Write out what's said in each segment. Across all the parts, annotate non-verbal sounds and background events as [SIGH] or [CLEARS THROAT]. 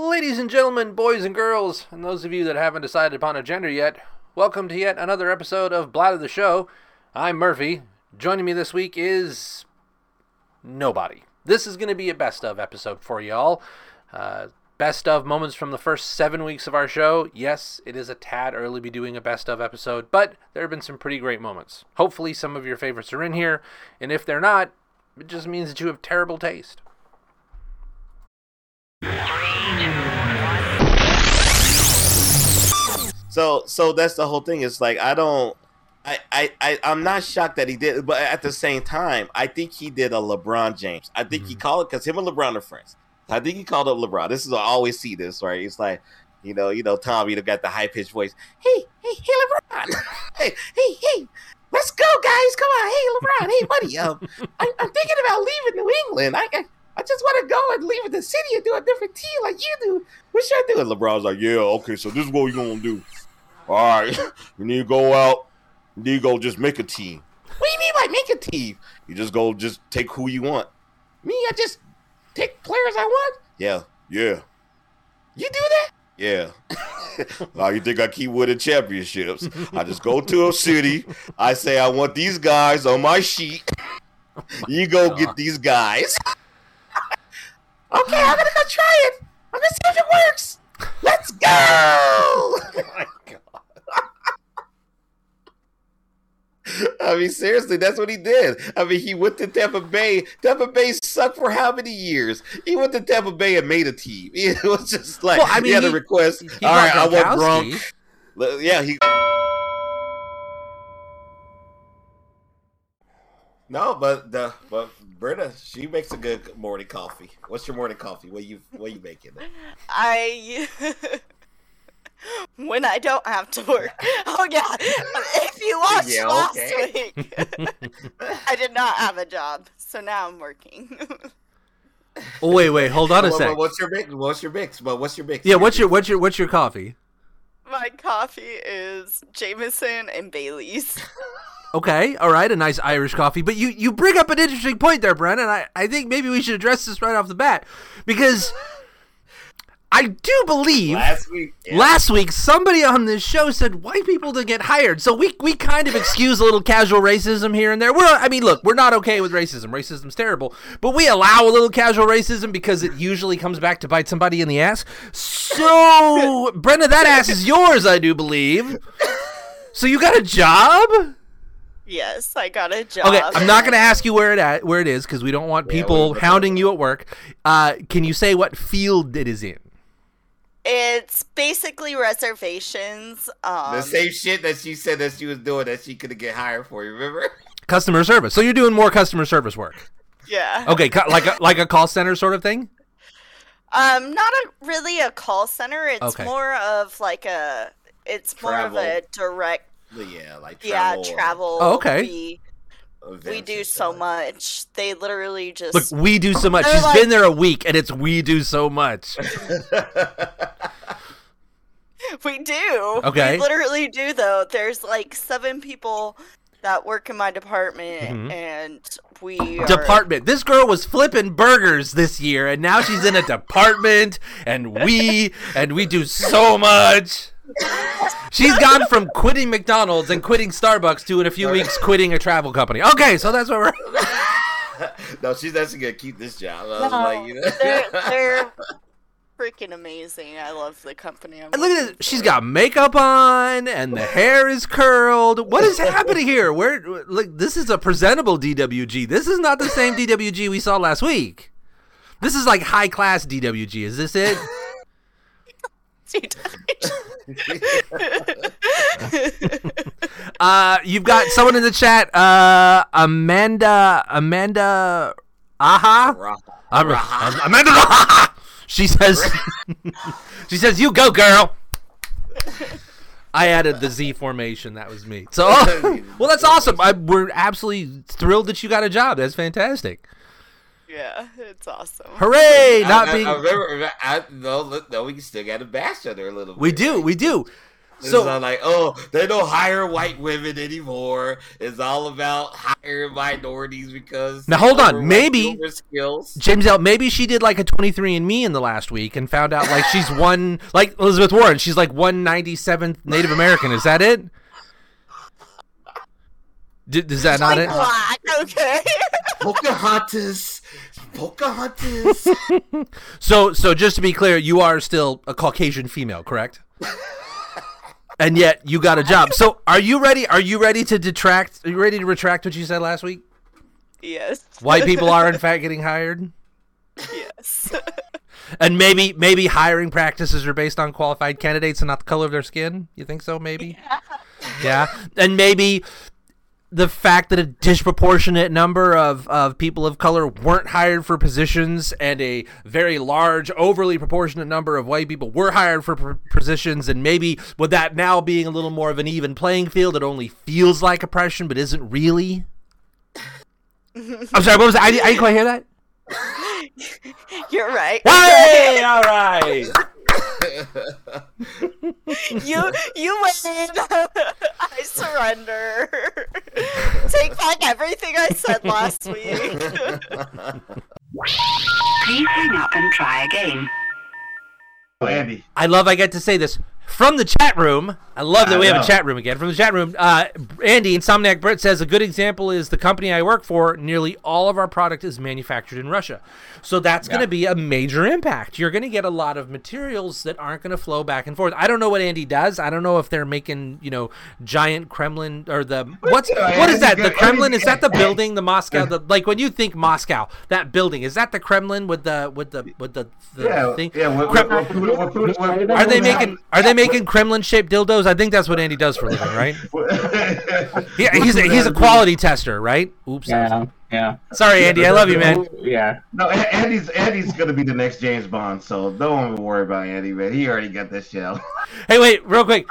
Ladies and gentlemen, boys and girls, and those of you that haven't decided upon a gender yet, welcome to yet another episode of Bladder the Show. I'm Murphy. Joining me this week is nobody. This is going to be a best of episode for y'all. Uh, best of moments from the first seven weeks of our show. Yes, it is a tad early to be doing a best of episode, but there have been some pretty great moments. Hopefully, some of your favorites are in here, and if they're not, it just means that you have terrible taste. So so that's the whole thing. It's like I don't I, I, I I'm not shocked that he did, but at the same time, I think he did a LeBron James. I think mm-hmm. he called it because him and LeBron are friends. I think he called up LeBron. This is I always see this right. It's like you know, you know, Tom, you got the high pitched voice. Hey, hey, hey, LeBron. [LAUGHS] hey, hey, hey, let's go, guys. Come on, hey, LeBron. Hey, buddy. Um, I, am thinking about leaving New England. I, I, I just want to go and leave the city and do a different team like you do. What should I do? And LeBron's like, yeah, okay. So this is what we're gonna do. All right, [LAUGHS] you need to go out. You need to go just make a team. What do you mean by make a team? You just go, just take who you want. Me, I just take players I want. Yeah, yeah. You do that? Yeah. [LAUGHS] How you think I keep winning championships? I just go to a city. I say I want these guys on my sheet. [LAUGHS] You go get these guys. okay, I'm gonna go try it. I'm gonna see if it works. Let's go. oh my god. I mean, seriously, that's what he did. I mean, he went to Tampa Bay. Tampa Bay sucked for how many years? He went to Tampa Bay and made a team. [LAUGHS] It was just like well, I mean, he had a request. He, All right, I want Gronk. Yeah, he. No, but the but Britta, she makes a good morning coffee. What's your morning coffee? What you what you making? I [LAUGHS] when I don't have to work. [LAUGHS] Oh yeah, if you watched yeah, last week, [LAUGHS] I did not have a job, so now I'm working. oh wait, wait, hold on a second. What's your mix? What's your mix? But what's your mix? Yeah, what's your what's your what's your coffee? My coffee is Jameson and Bailey's. [LAUGHS] Okay, all right, a nice Irish coffee. But you you bring up an interesting point there, Brennan. I, I think maybe we should address this right off the bat because I do believe last week, yeah. last week somebody on this show said white people to get hired. So we we kind of excuse a little casual racism here and there. We're I mean, look, we're not okay with racism. Racism's terrible, but we allow a little casual racism because it usually comes back to bite somebody in the ass. So, [LAUGHS] Brenda, that ass is yours, I do believe. So you got a job? Yes, I got a job. Okay, I'm not going to ask you where it at where it is because we don't want people yeah, hounding you at work. Uh, can you say what field it is in? It's basically reservations. Um, the same shit that she said that she was doing that she couldn't get hired for. You remember? [LAUGHS] Customer service. So you're doing more customer service work. Yeah. Okay, like a, like a call center sort of thing. Um, not a really a call center. It's okay. more of like a. It's travel. more of a direct. Yeah, like travel yeah, travel. Oh, okay we do so much. They literally just look. We do so much. She's like... been there a week, and it's we do so much. [LAUGHS] we do. Okay. We literally do though. There's like seven people that work in my department, mm-hmm. and we department. This girl was flipping burgers this year, and now she's in a [LAUGHS] department, and we and we do so much. She's gone from quitting McDonald's and quitting Starbucks to in a few weeks quitting a travel company. Okay, so that's what we're. [LAUGHS] no, she's actually gonna keep this job. No, like, you know. they're, they're [LAUGHS] freaking amazing. I love the company. I'm and look at this. She's got makeup on, and the hair is curled. What is happening here? Where? Like, this is a presentable DWG. This is not the same DWG we saw last week. This is like high class DWG. Is this it? [LAUGHS] [LAUGHS] uh, you've got someone in the chat, uh, Amanda, Amanda, aha, uh, Amanda, aha. She says, [LAUGHS] she says, "You go, girl." I added the Z formation. That was me. So, [LAUGHS] well, that's awesome. I, we're absolutely thrilled that you got a job. That's fantastic. Yeah, it's awesome. Hooray! Not I, being. I, remember, I, no, no, we still got to bash on there a little bit. We do, we do. So uh, like, oh, they don't hire white women anymore. It's all about hiring minorities because now hold on, maybe skills. James L. Maybe she did like a 23andMe in the last week and found out like she's [LAUGHS] one like Elizabeth Warren. She's like one ninety seventh Native American. Is that it? D- is that not like it? Black, [LAUGHS] okay. Pocahontas. Pocahontas. [LAUGHS] so, so just to be clear, you are still a Caucasian female, correct? [LAUGHS] and yet you got a job. So, are you ready? Are you ready to detract? Are you ready to retract what you said last week? Yes. White people are in [LAUGHS] fact getting hired. Yes. and maybe maybe hiring practices are based on qualified candidates and not the color of their skin. You think so? Maybe. Yeah. yeah. And maybe the fact that a disproportionate number of, of people of color weren't hired for positions and a very large, overly proportionate number of white people were hired for positions, and maybe with that now being a little more of an even playing field, it only feels like oppression but isn't really. I'm sorry, what was that? I, I didn't quite hear that. [LAUGHS] You're right. Hey, [LAUGHS] all right. [LAUGHS] you you win. I surrender. Take back everything I said last week. Please hang up and try again. Andy. I love I get to say this from the chat room. I love that I we know. have a chat room again. From the chat room, uh, Andy Insomniac Brit says a good example is the company I work for. Nearly all of our product is manufactured in Russia, so that's yeah. going to be a major impact. You're going to get a lot of materials that aren't going to flow back and forth. I don't know what Andy does. I don't know if they're making you know giant Kremlin or the what's what is that? The Kremlin is that the building? The Moscow? The like when you think Moscow, that building is that the Kremlin with the with the with the, the yeah, thing? Yeah, what, what, what, are they making are they making Kremlin shaped dildos? I think that's what Andy does for a living, right? [LAUGHS] yeah, he's a, he's a quality tester, right? Oops. Yeah, yeah. Sorry, Andy. I love you, man. Yeah. No, Andy's Andy's gonna be the next James Bond, so don't even worry about Andy, man. He already got this shell. [LAUGHS] hey, wait, real quick.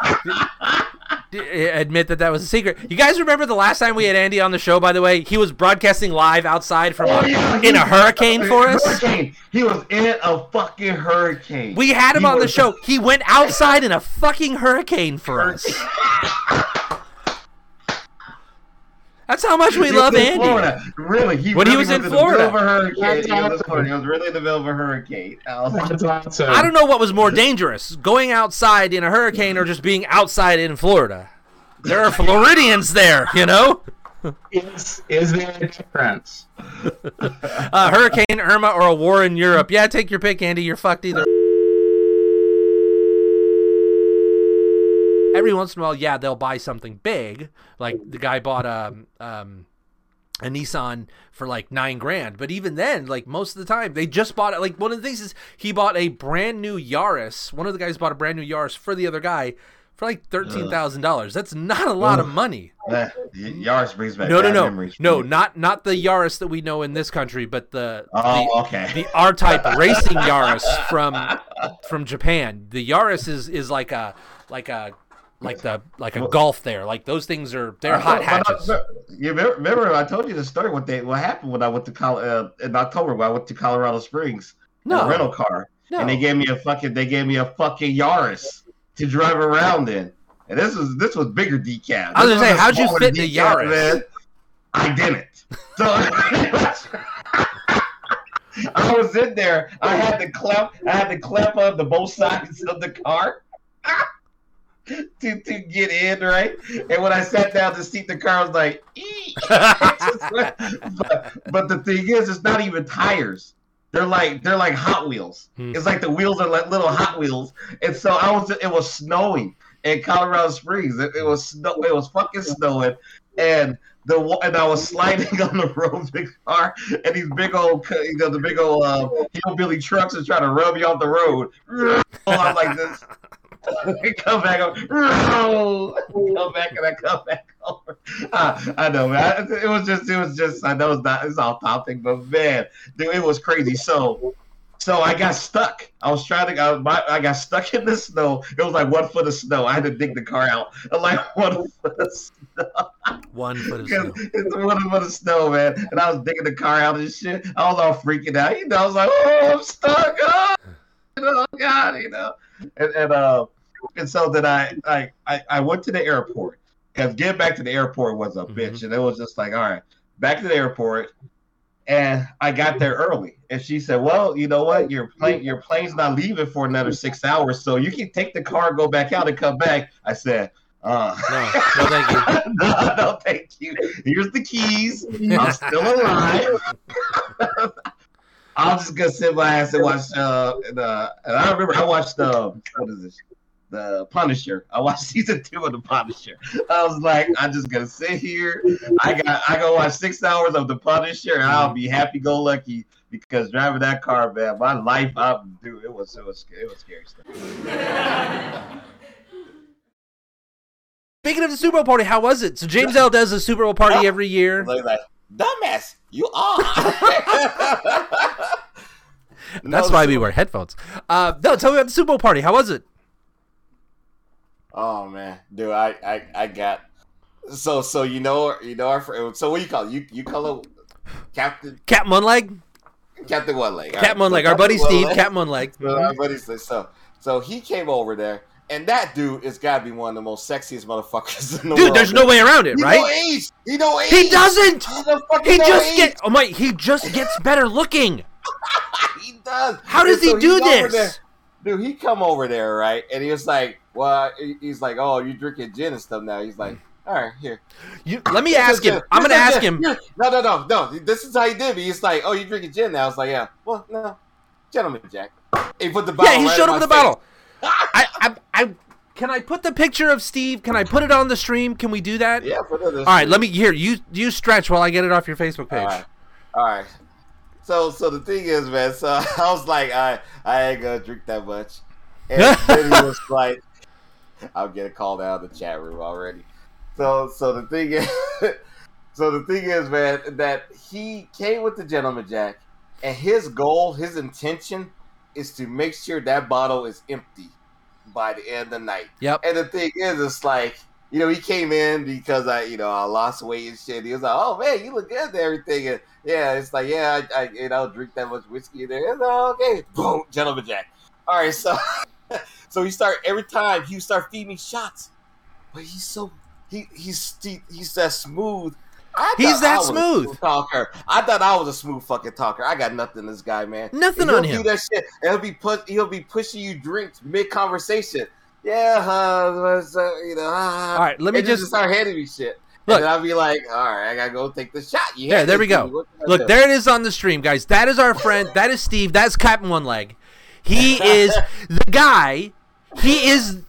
admit that that was a secret. You guys remember the last time we had Andy on the show? By the way, he was broadcasting live outside from oh, yeah, in a hurricane for us. Hurricane. He was in a fucking hurricane. We had him he on was... the show. He went outside in a fucking hurricane for us. [LAUGHS] [LAUGHS] That's how much we love Andy. Florida. Really, he when really he was, was in, in Florida. Hurricane. He, was awesome. he was really the middle of hurricane. That's awesome. I don't know what was more dangerous: going outside in a hurricane or just being outside in Florida. There are Floridians there, you know. Is is there a difference? [LAUGHS] uh, Hurricane Irma or a war in Europe? Yeah, take your pick, Andy. You're fucked either. Every once in a while, yeah, they'll buy something big. Like the guy bought a um, um, a Nissan for like nine grand. But even then, like most of the time, they just bought it. Like one of the things is he bought a brand new Yaris. One of the guys bought a brand new Yaris for the other guy for like thirteen thousand dollars. That's not a lot of money. That, Yaris brings back no, no, no, no, not not the Yaris that we know in this country, but the oh, the, okay. the R Type [LAUGHS] racing Yaris from from Japan. The Yaris is is like a like a like the like a well, golf there. Like those things are they're I, hot hatches. I, you remember, I told you the story what they what happened when I went to Col- uh, in October when I went to Colorado Springs no. in a rental car no. and they gave me a fucking they gave me a fucking Yaris to drive around in. And this was this was bigger decaf. I was gonna say, how'd you fit the Yaris? Man. I didn't. So [LAUGHS] I was in there. I had to clamp. I had to clamp up the both sides of the car [LAUGHS] to, to get in, right? And when I sat down to seat the car, I was like, [LAUGHS] but, but the thing is, it's not even tires. They're like they're like Hot Wheels. Hmm. It's like the wheels are like little Hot Wheels. And so I was it was snowing in Colorado Springs. It, it was snow it was fucking snowing. And the and I was sliding [LAUGHS] on the road big car, and these big old, you know, the big old uh, hillbilly trucks are trying to rub you off the road. [LAUGHS] I'm like this, [LAUGHS] come back over. [LAUGHS] come back and I come back over. Uh, I know, man. it was just, it was just. I know it's not, it's off topic, but man, dude, it was crazy. So, so I got stuck. I was trying to. I, my, I got stuck in the snow. It was like one foot of snow. I had to dig the car out. [LAUGHS] Like one foot of snow. One foot of snow. It's one foot of snow, man. And I was digging the car out and shit. I was all freaking out. You know, I was like, oh, I'm stuck. Oh, you know, God, you know and, and uh, and so then I, I I I went to the airport because getting back to the airport was a bitch, and it was just like, all right, back to the airport, and I got there early, and she said, well, you know what, your plane your plane's not leaving for another six hours, so you can take the car, go back out, and come back. I said. Uh, No, no, thank you. [LAUGHS] no, no, thank you. Here's the keys. I'm still alive. [LAUGHS] I'm just gonna sit my ass and watch. Uh, and, uh, and I remember I watched uh, what is this? The Punisher. I watched [LAUGHS] season two of the Punisher. I was like, I'm just gonna sit here. I got I go watch six hours of the Punisher, and I'll be happy go lucky because driving that car, man, my life, I do it was it was it was scary stuff. Speaking of the Super Bowl party, how was it? So James L does a Super Bowl party every year. Like, like, dumbass, you are. [LAUGHS] That's No, why we wear headphones. Uh, no, tell me about the Super Bowl party. How was it? Oh man, dude, I, I, I got. So, so you know, you know our. friend, So what do you call it? you? You call it Captain Captain One Leg? Captain One Leg. right? One So Our buddy Steve, Leg- Captain One Leg. So our buddy Steve- so so he came over there, and that dude is gotta be one of the most sexiest motherfuckers [LAUGHS] in the world. Dude, there's no way around it, He right? know age. He know age. He doesn't! He, He just age. get oh my he just gets better looking. [LAUGHS] Does. How does And he do this? there. Dude, he come over there, right? And he was like, "Well," he's like, "Oh, you drinking gin and stuff now?" He's like, "All right, here." You, let me ask him. I'm gonna ask him. No, no, no, no. This is how he did me. He's like, "Oh, you drinking gin now?" I was like, "Yeah." Well, no, gentleman, Jack. He put the bottle. Yeah, he right showed up with face. bottle. I, I, I, can I put the picture of Steve? Can I put it on the stream? Can we do that? Yeah. All right, let me here. You you stretch while I get it off your Facebook page. All right. All right. So, so the thing is, man. So [LAUGHS] I was like, I, I ain't gonna drink that much. And [LAUGHS] then he was like, I'm getting called out of the chat room already. So, so the thing is, [LAUGHS] so the thing is, man, that he came with the gentleman jack, and his goal, his intention, is to make sure that bottle is empty by the end of the night. Yep. And the thing is, it's like, you know, he came in because I, you know, I lost weight and shit. He was like, "Oh man, you look good and everything." And yeah, it's like, yeah, I, I, you know, drink that much whiskey in there. It's like, okay, [LAUGHS] boom, gentleman jack. All right, so, [LAUGHS] so he start every time he would start feeding me shots, but he's so he he's he, he's that smooth. I He's that was smooth. talker. I thought I was a smooth fucking talker. I got nothing. This guy, man. Nothing on him. Do that shit. And he'll be put. He'll be pushing you drinks mid conversation. Yeah, huh, up, you know. All right, let me and just start handing me shit. Look. and I'll be like, all right, I gotta go take the shot. You Yeah, there we go. me. What can I look. do? There it is on the stream, guys. That is our friend. [LAUGHS] That is Steve. That's Captain One Leg. He is the guy. He is.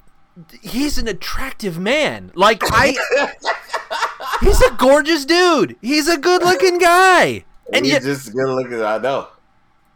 He's an attractive man. Like I. [LAUGHS] He's a gorgeous dude. He's a good-looking guy. And he's yet, just good looking. I know,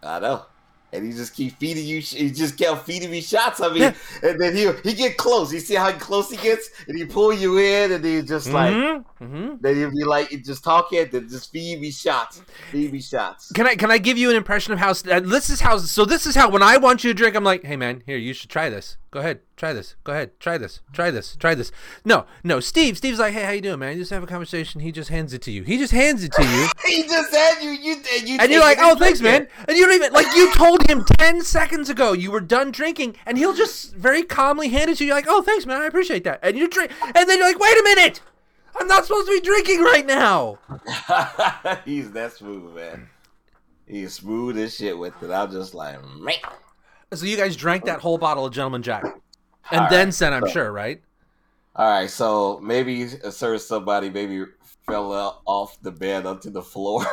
I know. And he just keep feeding you. He just kept feeding me shots. I mean, Yeah. and then he he get close. You see how close he gets, and he pull you in, and he just like. Mhm, mhm. Then he'll be like, just talking, then just feed me shots, feed me shots. Can I can I give you an impression of how uh, this is how so this is how when I want you to drink I'm like hey man here you should try this go ahead try this. Go ahead try this. Try this. Try this. No no. Steve Steve's like hey how you doing man? You just have a conversation. He just hands it to you. He just hands it to you. [LAUGHS] He just said you, you, and you, and you're like oh thanks man. And you don't even like you told him ten seconds ago you were done drinking and he'll just very calmly hand it to you. You're like oh thanks man. I appreciate that. And you drink and then you're like wait a minute. I'm not supposed to be drinking right now. [LAUGHS] He's that smooth, man. He's smooth as shit with it. I'm just like, man. So you guys drank that whole bottle of Gentleman Jack and All then right, said I'm so- sure right. All right, so maybe uh, a certain somebody maybe fell off the bed onto the floor,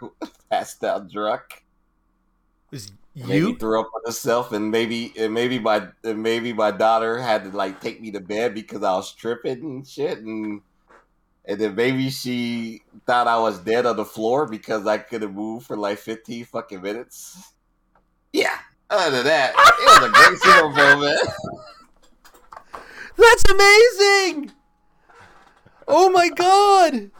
[LAUGHS] passed out drunk. Was Maybe you? threw up on herself, and maybe and maybe my and maybe my daughter had to like take me to bed because I was tripping and shit, and and then maybe she thought I was dead on the floor because I couldn't move for like fifteen fucking minutes. Yeah. Other than that, it was a great Super Bowl, man. [LAUGHS] That's amazing! Oh my god!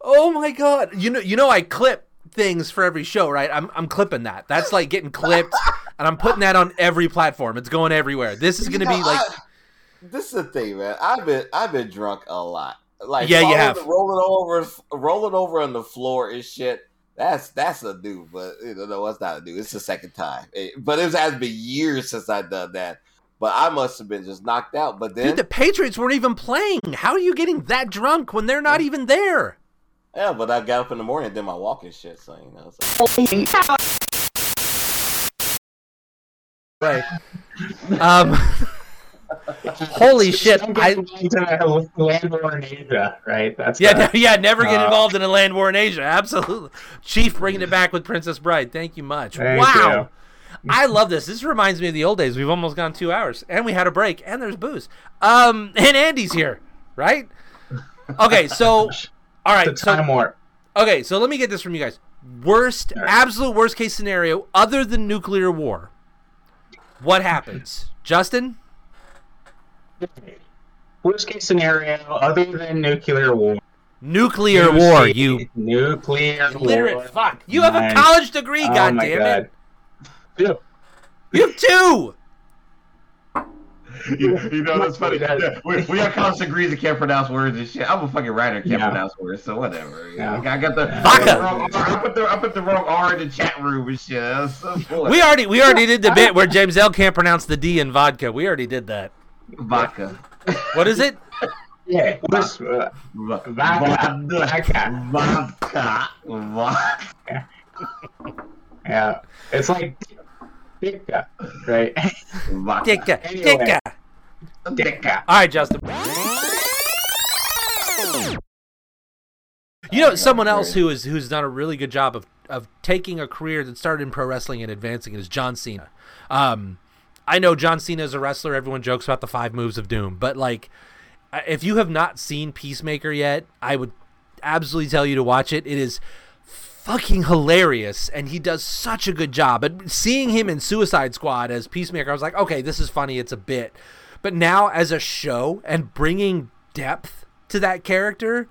Oh my god! You know, you know, I clip things for every show, right? I'm, I'm clipping that. That's like getting clipped, and I'm putting that on every platform. It's going everywhere. This is gonna You be like, I- this is the thing, man. I've been I've been drunk a lot. Like Yeah, you have. rolling over, rolling over on the floor and shit. That's that's a new, but you know, no, it's not a new. It's the second time. It- but it has been years since I've done that. But I must have been just knocked out. But then, Dude, the Patriots weren't even playing. How are you getting that drunk when they're not even there? yeah, but I got up in the morning and did my walking shit. So you know, so. Right. Um. [LAUGHS] Holy shit! Don't I, get land war in Asia, right? That's yeah, [LAUGHS] yeah. Never get Uh, involved in a land war in Asia. Absolutely, Chief, bringing it back with Princess Bride. Thank you much. Thank wow, I love this. This reminds me of the old days. We've almost gone two hours, and we had a break, and there's booze. Um, and Andy's here, right? Okay, so [LAUGHS] all right, It's a so time warp. Okay, so let me get this from you guys. Worst, right. absolute worst case scenario, other than nuclear war. What happens, Justin? Worst case scenario, other than nuclear war. Nuclear war. You nuclear illiterate war. fuck. You have a college degree. Oh God my damn god. it. Yeah. You have two. [LAUGHS] You, you know that's funny. Yeah. Yeah, we, we got college degrees that can't pronounce words and shit. I'm a fucking writer, can't Yeah. pronounce words, so whatever. Yeah. I got the Vodka. I, the wrong R. I put the I put the wrong R in the chat room and shit. That's so cool. We already we already did the bit where James L can't pronounce the D in vodka. We already did that. Vodka. What is it? Yeah. Worst, uh, Vodka. Vodka. Vodka. Vodka. yeah. It's like Dicka, right? Vodka. Dicka. Anyway. Dicka. Dicka. All right, Justin. You know, someone else who is who's done a really good job of of taking a career that started in pro wrestling and advancing it is John Cena. Um, I know John Cena is a wrestler. Everyone jokes about the five moves of doom, but like, if you have not seen Peacemaker yet, I would absolutely tell you to watch it. It is fucking hilarious, and he does such a good job. But seeing him in Suicide Squad as Peacemaker, I was like, okay, this is funny. It's a bit, but now as a show and bringing depth to that character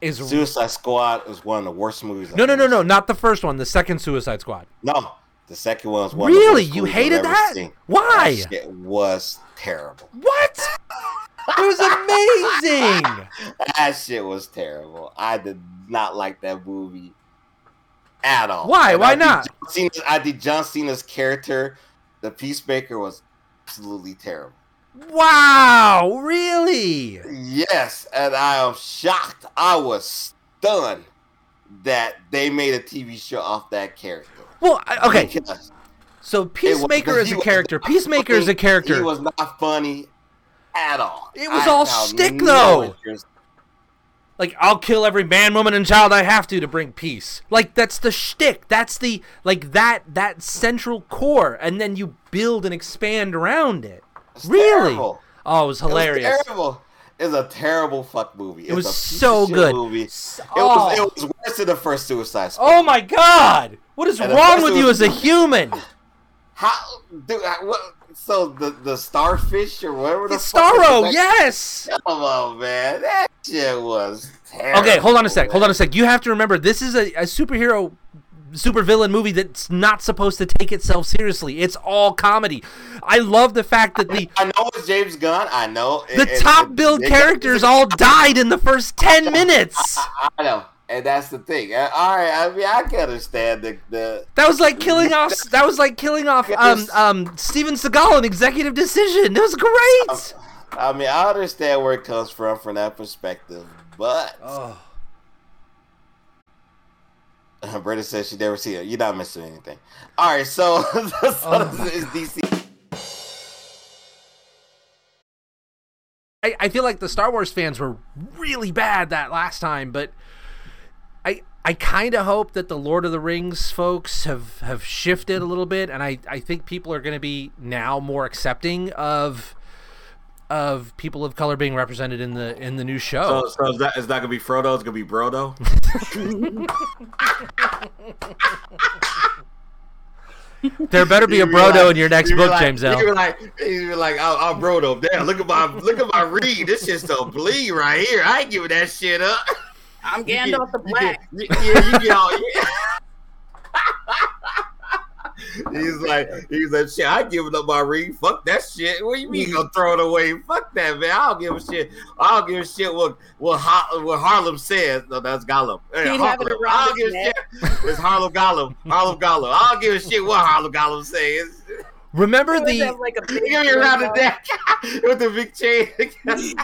is Suicide Squad is one of the worst movies. I've no, no, no, no, not the first one. The second Suicide Squad. No, the second one was one. of the Really? You hated ever that? seen. Why? It was terrible. What? It was amazing. [LAUGHS] That shit was terrible. I did not like that movie at all. Why? And Why I not? John Cena's- I think John Cena's character, the Peacemaker, was absolutely terrible. Wow, really? Yes, and I am shocked. I was stunned that they made a TV show off that character. Well, I- okay. Because So it was- Peacemaker is a character. Peacemaker is a character. He was not funny at all. It was I all no though. interest. like I'll kill every man, woman, and child I have to to bring peace. Like that's the shtick. That's the like that that central core, and then you build and expand around it. It's Really? terrible. Oh, it was It was hilarious. terrible. It's a terrible fuck movie. It was a piece so good. Movie. It was oh. it was worse than the first Suicide Squad. Oh my God! What is And wrong with you was- as a human? How dude? I- What? So the the starfish or whatever the is Starro, yes. Come on, man. That shit was terrible. Okay, hold on a sec. Hold on a sec. You have to remember this is a, a superhero supervillain movie that's not supposed to take itself seriously. It's all comedy. I love the fact that the I know it's James Gunn. I know the and- top and- billed they- characters [LAUGHS] all died in the first 10 minutes. I know, and that's the thing. Uh, All right, I mean, I can understand the the. That was like killing off that was like killing off [LAUGHS] um um Steven Seagal in Executive Decision. It was great. I mean, I understand where it comes from from that perspective, but Oh. [LAUGHS] Britta says she never seen it. You're not missing anything. All right, so, [LAUGHS] so Oh this is DC. I, I feel like the Star Wars fans were really bad that last time, but I I kind of hope that the Lord of the Rings folks have have shifted a little bit, and I I think people are going to be now more accepting of of people of color being represented in the in the new show. So, so it's not, it's not gonna be Frodo. It's gonna be Brodo. [LAUGHS] there better be a Brodo like- in your next book, like- James L. You'd be like, you'd be like, oh, oh, Brodo. Damn, look at my look at my read. This shit's so bleed right here. I ain't giving that shit up. I'm You get- Gandalf the you Black. get- Yeah, you get all. [LAUGHS] he's like, he's like, shit. I giving up my ring. Fuck that shit. What do you mean you gonna throw it away? Fuck that, man. I don't give a shit. I don't give a shit what what, Har- what Harlem says. No, that's Gollum. Hey, He'd have it Harlem. around I don't give a shit. It's Harlem Gollum. Harlem Gollum. I don't give a shit what Harlem Gollum says. Remember the like a [LAUGHS] big Give me around the deck with the big chain.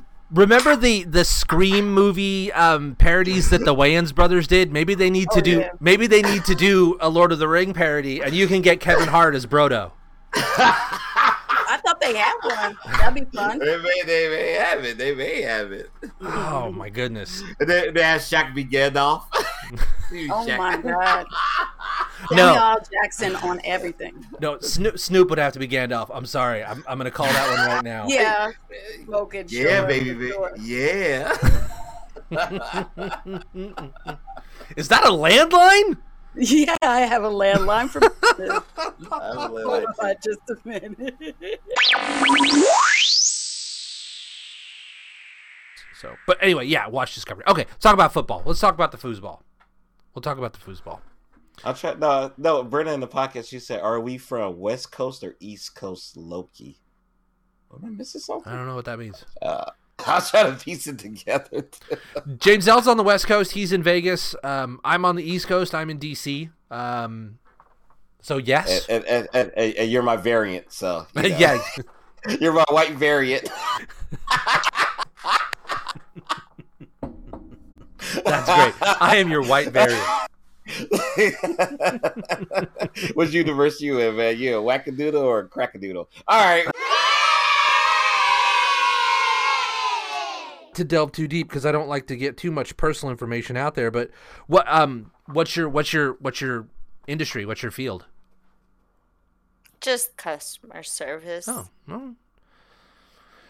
[LAUGHS] remember the the Scream movie um, parodies that the Wayans brothers did? Maybe they need to Oh, do yeah. maybe they need to do a Lord of the Ring parody, and you can get Kevin Hart as Brodo. I thought they had one. That'd be fun. they, may, they may have it. They may have it. Oh my goodness! And they, they have Shaq be Gandalf. [LAUGHS] Oh Shaq. my god. [LAUGHS] No. Samuel L. Jackson on everything. No, Snoop, Snoop would have to be Gandalf. I'm sorry. I'm, I'm gonna call that one right now. Yeah. Smoking. Yeah, sure, baby, baby. sure. Yeah. Is that a landline? Yeah, I have a landline for [LAUGHS] I was Hold on just a minute. So, but anyway, yeah, watch Discovery. Okay, let's talk about football. Let's talk about the foosball. We'll talk about the foosball. I'll try. No, no. Brenda in the podcast, she said, "Are we from West Coast or East Coast, Loki?" Am I missing something? I don't know what that means. Uh, I'll try to piece it together. [LAUGHS] James L's on the West Coast. He's in Vegas. Um, I'm on the East Coast. I'm in DC. Um, so yes, and, and, and, and, and you're my variant, so you [LAUGHS] know. yeah. [LAUGHS] you're my white variant. That's great. I am your white variant. [LAUGHS] Which universe you in, man? You a wackadoodle or a crackadoodle? All right. To delve too deep because I don't like to get too much personal information out there. But what um what's your what's your what's your industry? What's your field? Just customer service. Oh, no.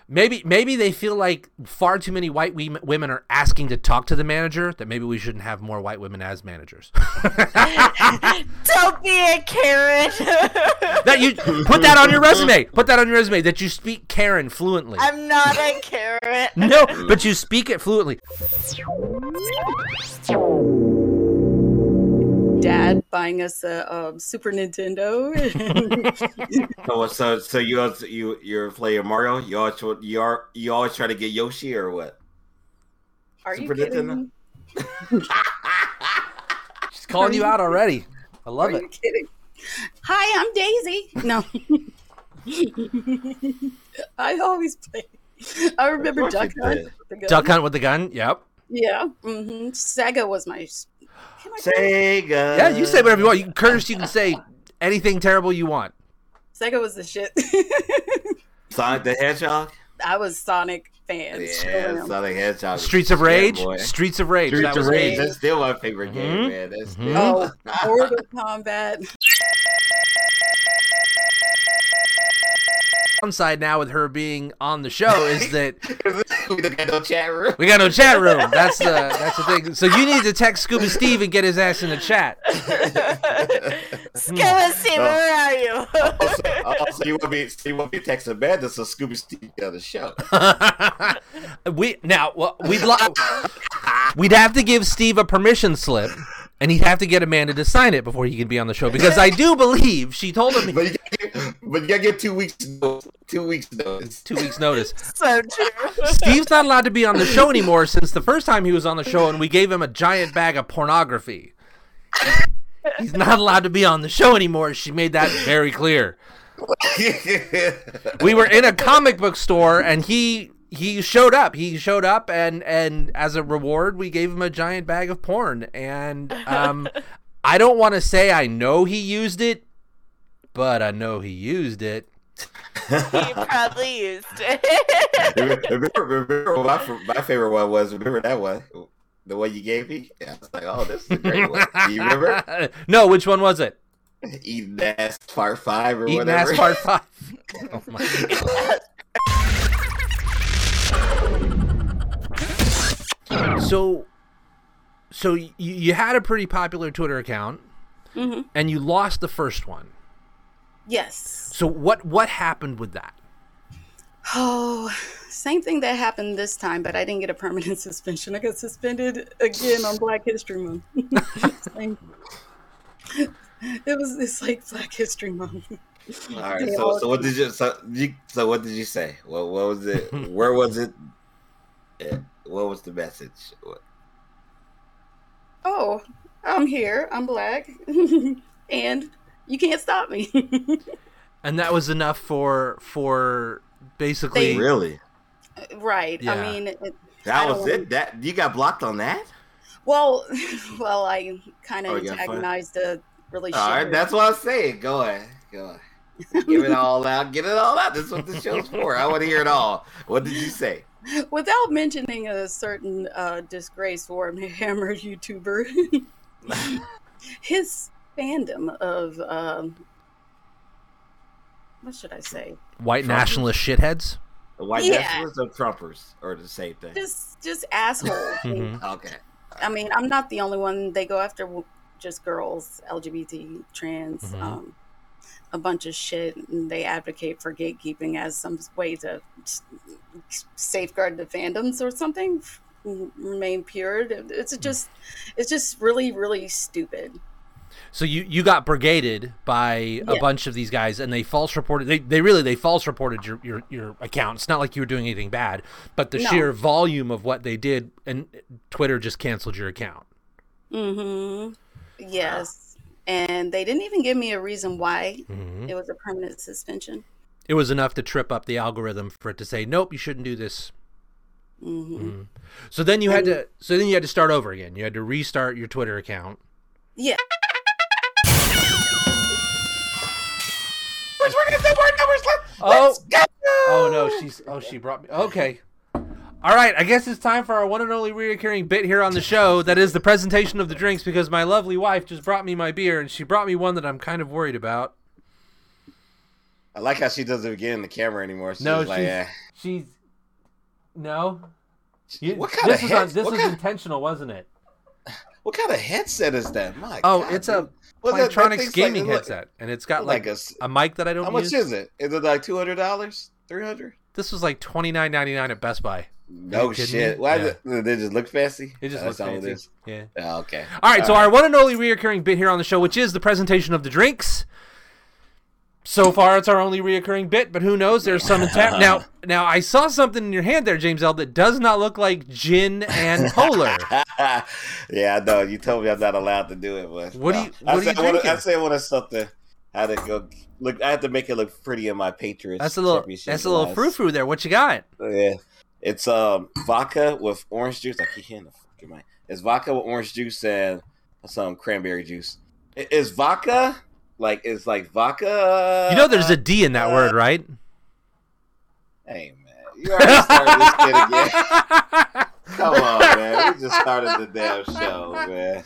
Maybe maybe they feel like far too many white we- women are asking to talk to the manager. That maybe we shouldn't have more white women as managers. [LAUGHS] Don't be a Karen. [LAUGHS] that you put that on your resume. Put that on your resume that you speak Karen fluently. I'm not a Karen. no, but you speak it fluently. Dad buying us a um, Super Nintendo. [LAUGHS] So, so, so you also, you you're playing Mario. You always you are you always try to get Yoshi or what? Are you Super kidding Nintendo? [LAUGHS] She's calling you out already. I love Are it. you kidding? Hi, I'm Daisy. No. [LAUGHS] I always play. I remember Duck Hunt. with the gun. Duck hunt with the gun. Yep. Yeah. Mm-hmm. Sega was my. S- Can I say Sega. Yeah, you say whatever you want. You can curse. You can say anything terrible you want. Sega was the shit. [LAUGHS] Sonic the Hedgehog. I was Sonic fan. Yeah, Sonic the Hedgehog. Streets of Rage. boy. Streets of Rage. Streets that was of Rage. me. That's still my favorite game, Mhm. man. That's Mhm. still. Oh, Mortal Kombat. Downside now with her being on the show is [LAUGHS] that we got no chat room. we got no chat room. That's the that's the thing. So you need to text Scuba Steve and get his ass in the chat. [LAUGHS] Scuba Steve, where are you? [LAUGHS] also, also, you want me? So you want me to text Amanda so Scuba Steve on the show? we now well, we'd lo- we'd have to give Steve a permission slip, and he'd have to get Amanda to sign it before he could be on the show. Because I do believe she told him [LAUGHS] But you gotta give, but you gotta give two weeks. notice. Two weeks notice. two weeks notice. [LAUGHS] so true. Steve's not allowed to be on the show anymore since the first time he was on the show, and we gave him a giant bag of pornography. He's not allowed to be on the show anymore. She made that very clear. [LAUGHS] we were in a comic book store and he he showed up he showed up and and as a reward we gave him a giant bag of porn and um [LAUGHS] i don't want to say i know he used it but i know he used it He probably used it. [LAUGHS] remember, remember what my, my favorite one was? Remember that one? The one you gave me? Yeah, I was like, oh, this is a great one. Do you remember? [LAUGHS] no which one was it Eating ass part five or eating whatever. ass part five oh my God. So so you, you had a pretty popular twitter account hmm and you lost the first one Yes. So what what happened with that? Oh, same thing that happened this time, but I didn't get a permanent [LAUGHS] suspension. I got suspended again on Black History Month. [LAUGHS] Same. [LAUGHS] it was it's like Black History Month. All right. So, so what did you so, you so what did you say? What what was it? [LAUGHS] Where was it? Eh, what was the message? What- Oh, I'm here. I'm black, [LAUGHS] and you can't stop me. and that was enough for for basically. They- Really? Right. Yeah. I mean, it, That I was don't- it. That you got blocked on that? well, well, I kind of Oh, you got fired? antagonized the really. All right, that's what I'm saying. Go ahead. Go ahead. Give it all out. Get it all out. This is what the show's for. I want to hear it all. What did you say? [LAUGHS] Without mentioning a certain uh, disgraced Warhammer [LAUGHS] YouTuber, [LAUGHS] his fandom of um, what should I say? white Trumpers? nationalist shitheads. The white Yeah. nationalists or Trumpers or the same thing? Just, just assholes. Mhm. Okay. I mean, I'm not the only one. They go after w- just girls, LGBT, trans, Mhm. um, a bunch of shit, and they advocate for gatekeeping as some way to safeguard the fandoms or something, remain pure. It's just, it's just really, really stupid. So you you got brigaded by a bunch of these guys, and they false reported. They, they really they false reported your, your your account. It's not like you were doing anything bad, but the No. sheer volume of what they did, and Twitter just canceled your account. Mm-hmm. Yes, and they didn't even give me a reason why Mhm. it was a permanent suspension. It was enough to trip up the algorithm for it to say, "Nope, you shouldn't do this." hmm So then you had to. So then you had to start over again. You had to restart your Twitter account. Yeah. Oh, oh no, she's oh she brought me. Okay, all right. I guess it's time for our one and only reoccurring bit here on the show. That is the presentation of the drinks because my lovely wife just brought me my beer and she brought me one that I'm kind of worried about. I like how she doesn't get in the camera anymore. She's No, like, she's eh. she's no. You- what kind this of was this was kind, intentional, wasn't it? what kind of headset is that? Oh, God, it's a dude. Well, that Plantronics gaming like, headset, and it's got like like, a a, mic that I don't How much use. is it? Is it like two hundred dollars? Three hundred? This was like twenty nine ninety nine at Best Buy. No shit. me? Why? Yeah. Did, they just look fancy? It just That's looks all fancy. Yeah. Oh, okay. All right, so All our one and only reoccurring bit here on the show, which is the presentation of the drinks. So far, it's our only reoccurring bit, but who knows? There's some in tap now. [LAUGHS] Now, I saw something in your hand there, James L. That does not look like gin and polar. [LAUGHS] yeah, I know. You told me I'm not allowed to do it, but What do no. you- I what you said, I wanna- drinking? I said I wanted something. I had to go look. I had to make it look pretty in my Patriots. That's a little. That's a little frou frou there. What you got? Yeah, it's um vodka with orange juice. I keep hearing the fucking mic. It's vodka with orange juice and some cranberry juice. Is vodka like is like vodka? You know, there's a D in that uh, word, right? Hey man, you already started this shit again. [LAUGHS] Come on, man. We just started the damn show, man.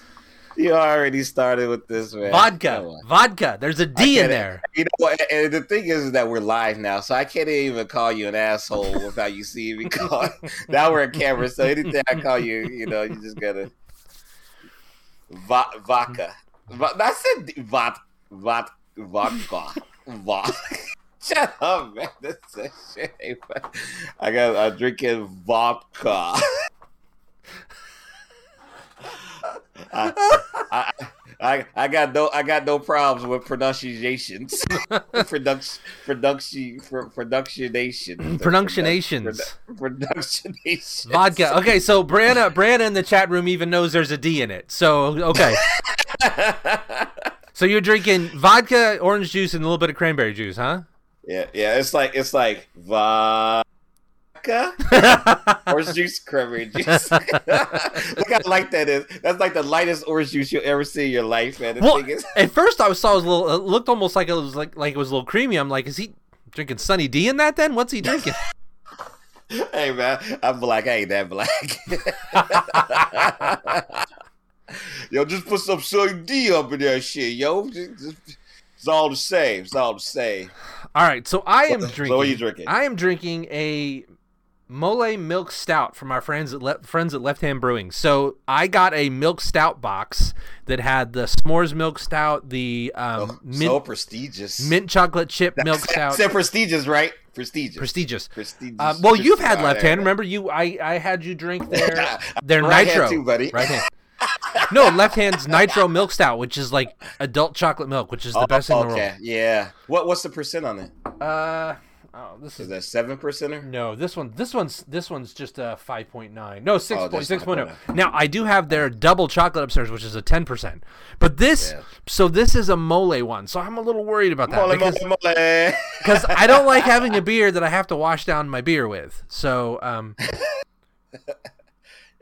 You already started with this, man. Vodka, vodka. There's a D in there. You know what? And the thing is that we're live now, so I can't even call you an asshole without you seeing me [LAUGHS] call. now we're on camera, so anything I call you, you know, you just gotta Va- vodka. Va- I said vod vod vodka vodka. [LAUGHS] Shut up, man. That's a shame. I got. I'm drinking vodka. [LAUGHS] I, I, I, I got no I got no problems with pronunciations. [LAUGHS] production production for productionation. [CLEARS THROAT] Pronunciations. Productionation. Vodka. Okay, so Brianna, Brianna in the chat room even knows there's a D in it. So okay, [LAUGHS] so you're drinking vodka, orange juice, and a little bit of cranberry juice, huh? yeah, yeah. It's like it's like vodka, [LAUGHS] orange juice, cranberry juice. [LAUGHS] Look how light that is. That's like the lightest orange juice you'll ever see in your life, man. The Well, is, at first I was saw it was a little. It looked almost like it was like like it was a little creamy. I'm like, is he drinking Sunny D in that? Then what's he drinking? [LAUGHS] hey man, I'm black. I ain't that black. yo, just put some Sunny D up in that shit, yo. It's all the same. It's all the same. All right, so I am So drinking. what are you drinking? I am drinking a Mole Milk Stout from our friends at Le- friends at Left Hand Brewing. So I got a milk stout box that had the s'mores milk stout, the um, Oh, mint, so prestigious. mint chocolate chip milk [LAUGHS] stout. Said prestigious, right? Prestigious. Prestigious. prestigious. Um, well, you've had All left hand. Remember, you I, I had you drink their [LAUGHS] their Right nitro. hand too, buddy. Right hand. [LAUGHS] No, left hand's nitro milk stout, which is like adult chocolate milk, which is the Oh, best thing in the okay, world. yeah. What What's the percent on it? Uh, uh, Oh, this Is is that seven percenter? no. This one. This one's. This one's just a five point nine. No, six Oh, point six point 5.9. oh. Now I do have their double chocolate upstairs, which is a ten percent. But this. Yeah. So this is a mole one. So I'm a little worried about that Mole, because mole, mole. [LAUGHS] because I don't like having a beer that I have to wash down my beer with. So um. [LAUGHS]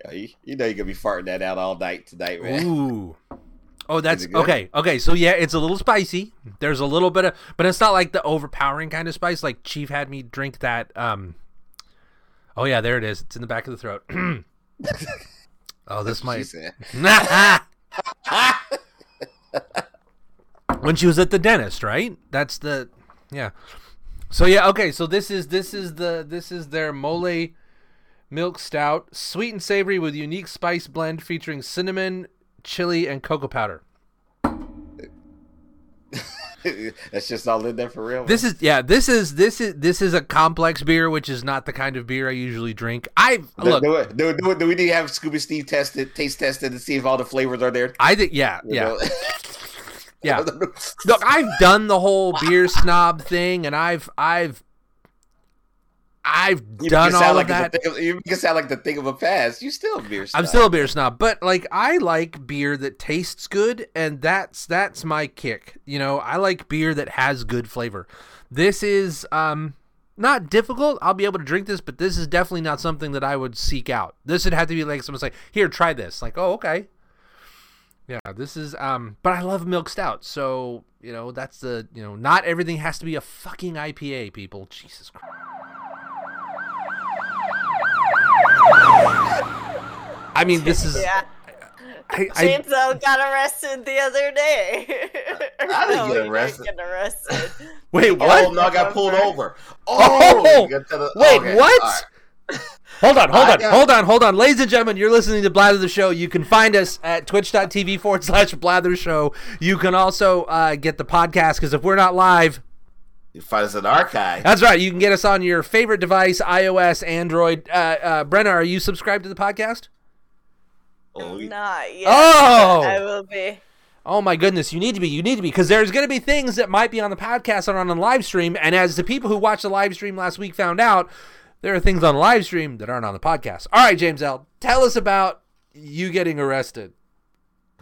Yeah, you, you know you're gonna be farting that out all night tonight, man. Ooh. Oh, that's okay. Okay, so yeah, it's a little spicy. There's a little bit of, but it's not like the overpowering kind of spice. Like Chief had me drink that. Um. Oh yeah, there it is. It's in the back of the throat. [CLEARS THROAT] oh, this might. [LAUGHS] when she was at the dentist, right? That's the, yeah. So yeah, okay. So this is this is the this is their mole milk stout, sweet and savory with unique spice blend featuring cinnamon, chili, and cocoa powder. [LAUGHS] That's just all in there for real. This is yeah. This is this is this is a complex beer, which is not the kind of beer I usually drink. I do, look. do, it- do, do, do we need to have Scuba Steve tested, taste tested, to see if all the flavors are there? I think yeah You yeah [LAUGHS] yeah. [LAUGHS] Look, I've done the whole beer snob thing, and I've I've I've You done all like that. of- you sound like the thing of a past. You still a beer. I'm still a beer snob, but like I like beer that tastes good, and that's that's my kick. You know, I like beer that has good flavor. This is um not difficult. I'll be able to drink this, but this is definitely not something that I would seek out. This would have to be like someone's like, "Here, try this." Like, "Oh, okay." Yeah, this is um but I love milk stout. So, you know, that's the, you know, not everything has to be a fucking IPA, people. Jesus Christ. I mean, this is [LAUGHS] Yeah. I, I, James L got arrested the other day. I [LAUGHS] didn't No, get he didn't arrested. get arrested. [LAUGHS] wait, Oh what? no, I got pulled over. Oh! Oh, you got to the- Wait, okay, what? all right. Hold on, hold on, got- hold on, hold on. Ladies and gentlemen, you're listening to Blather the Show. You can find us at twitch.tv forward slash Blather Show. You can also uh, get the podcast because if we're not live, You find us in archive. that's right. You can get us on your favorite device iOS, Android. Uh, uh, Brenna, are you subscribed to the podcast? Oh, Not yet. Oh! I will be. Oh my goodness, you need to be, you need to be, because there's going to be things that might be on the podcast and on the live stream. And as the people who watched the live stream last week found out, there are things on the live stream that aren't on the podcast. All right, James L, tell us about you getting arrested.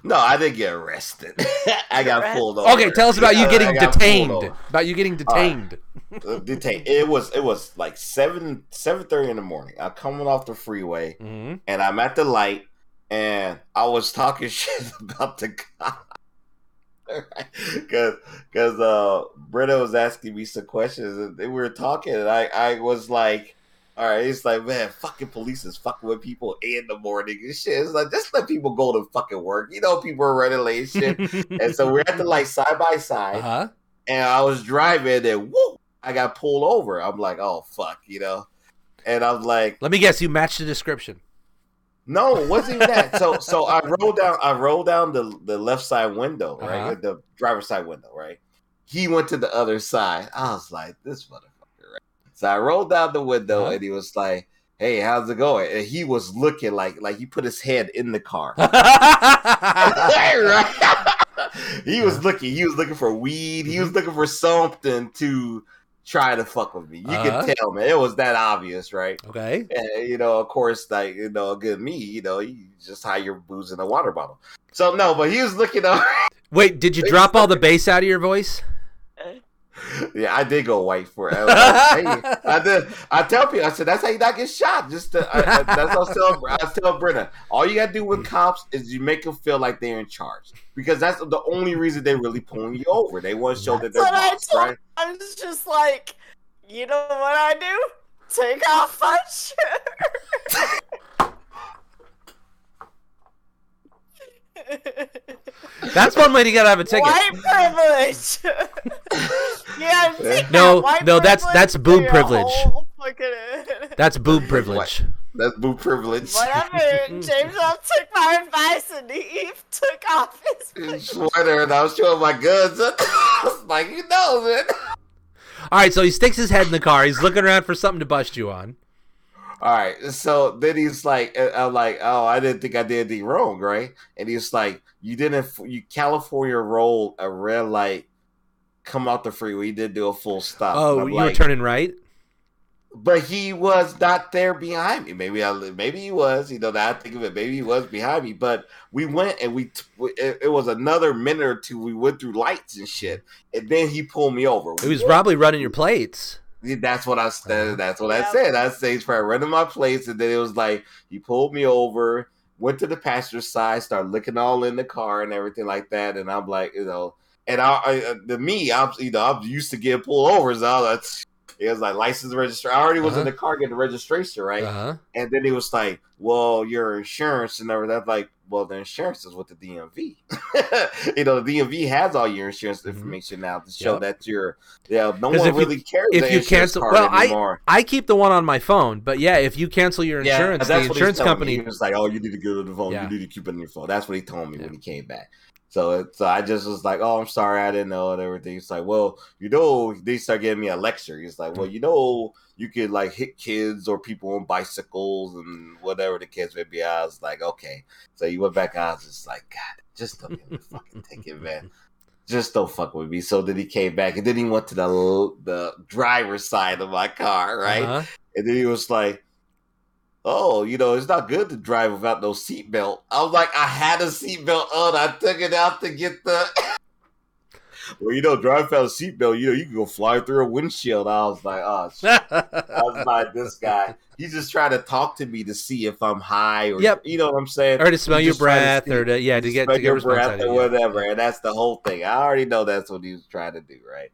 No, I didn't get arrested. [LAUGHS] I got Arrested. pulled over. Okay, tell us about you getting I got pulled detained. About you getting detained. Uh, detained. It was it was like seven seven thirty in the morning. I'm coming off the freeway Mhm. and I'm at the light and I was talking [LAUGHS] shit about the cop. Cause, cause uh Britta was asking me some questions and we were talking and I, I was like, all right, it's like, man, fucking police is fucking with people in the morning and shit. It's like just let people go to fucking work. You know people are running late shit. [LAUGHS] and so we're at the like side by side uh-huh. and I was driving and whoop, I got pulled over. I'm like, oh fuck, you know. And I'm like, Let me guess, you matched the description. No, it wasn't even that. So [LAUGHS] so I rolled down I rolled down the the left side window, right? Uh-huh. The driver's side window, right? He went to the other side. I was like, this motherfucker, right? So I rolled down the window Uh-huh. and he was like, Hey, how's it going? And he was looking like like he put his head in the car. [LAUGHS] right? [LAUGHS] he was looking. He was looking for weed. He was looking for something to try to fuck with me. You Uh-huh. can tell, man. It was that obvious, right? okay. And, you know, of course, like you know, a good me, you know, you just how you're boozing a water bottle. So no, but he was looking up. Wait, did you [LAUGHS] drop all the bass out of your voice? Yeah, I did go white for it. I, like, hey, [LAUGHS] I did. I tell people, I said that's how you not get shot. Just to, I, I, that's what I tell. I telling Brenna. All you gotta do with cops is you make them feel like they're in charge because that's the only reason they're really pulling you over. They want to show that they're I right? I was just like, you know what I do? Take off my shirt. [LAUGHS] That's one way to get out of a ticket. White privilege. [LAUGHS] yeah, take No, white no, that's- that's boob privilege. That's boob privilege. That's boob privilege. Whatever. James L took my advice and he took off his. [LAUGHS] Sweater, and I was showing my goods. [LAUGHS] Like, you know, man. All right, so he sticks his head in the car. He's looking around for something to bust you on. All right, so then he's like, I'm like, oh, I didn't think I did anything wrong, right? And he's like, you didn't, you California rolled a red light, come out the freeway, you didn't do a full stop. Oh, you were turning right. but he was not there behind me. Maybe I, maybe he was. You know, now I think of it. Maybe he was behind me. But we went and we. It was another minute or two. We went through lights and shit, and then he pulled me over. He was probably running your plates. That's what I said. That's what I Yeah. said. I said he's probably running my place, and then it was like he pulled me over, went to the passenger side, started looking all in the car and everything like that, and I'm like, you know, and I, I uh, the me, I'm you know, I'm used to getting pulled over, so I was like, [LAUGHS] it was like license registration. I already was Uh-huh. in the car getting the registration right, Uh huh. and then he was like, well, your insurance and everything. That's like, well, the insurance is with the DMV. [LAUGHS] you know, the DMV has all your insurance Mhm. information now to show Yep. that you're. Yeah, no one if you- really cares. if the you cancel- well, I- anymore. I keep the one on my phone, but yeah, if you cancel your insurance, the that's what insurance company. Was like, "Oh, you need to get on the phone. Yeah. You need to keep it on your phone." That's what he told me Yeah. when he came back. So, it- so I just was like, "Oh, I'm sorry, I didn't know and everything." He's like, "Well, you know," they start giving me a lecture. He's like, Mm. "Well, you know, you could like hit kids or people on bicycles and whatever the kids may be." I was like, "Okay." So you went back. I was just like, "God, just don't give me a fucking ticket, man." Just don't fuck with me. So then he came back, and then he went to the the driver's side of my car, right? Uh-huh. And then he was like, "Oh, you know, it's not good to drive without no seatbelt." I was like, "I had a seatbelt on. I took it out to get the." Well, you know, drive without a seatbelt, you know, you can go fly through a windshield. I was like, "Oh, shit." I was like, this guy, he's just trying to talk to me to see if I'm high or, Yep. you know what I'm saying? or to smell He's your trying to breath, see- or to yeah, to get to get your response breath or you. whatever. And that's the whole thing. I already know that's what he was trying to do, right?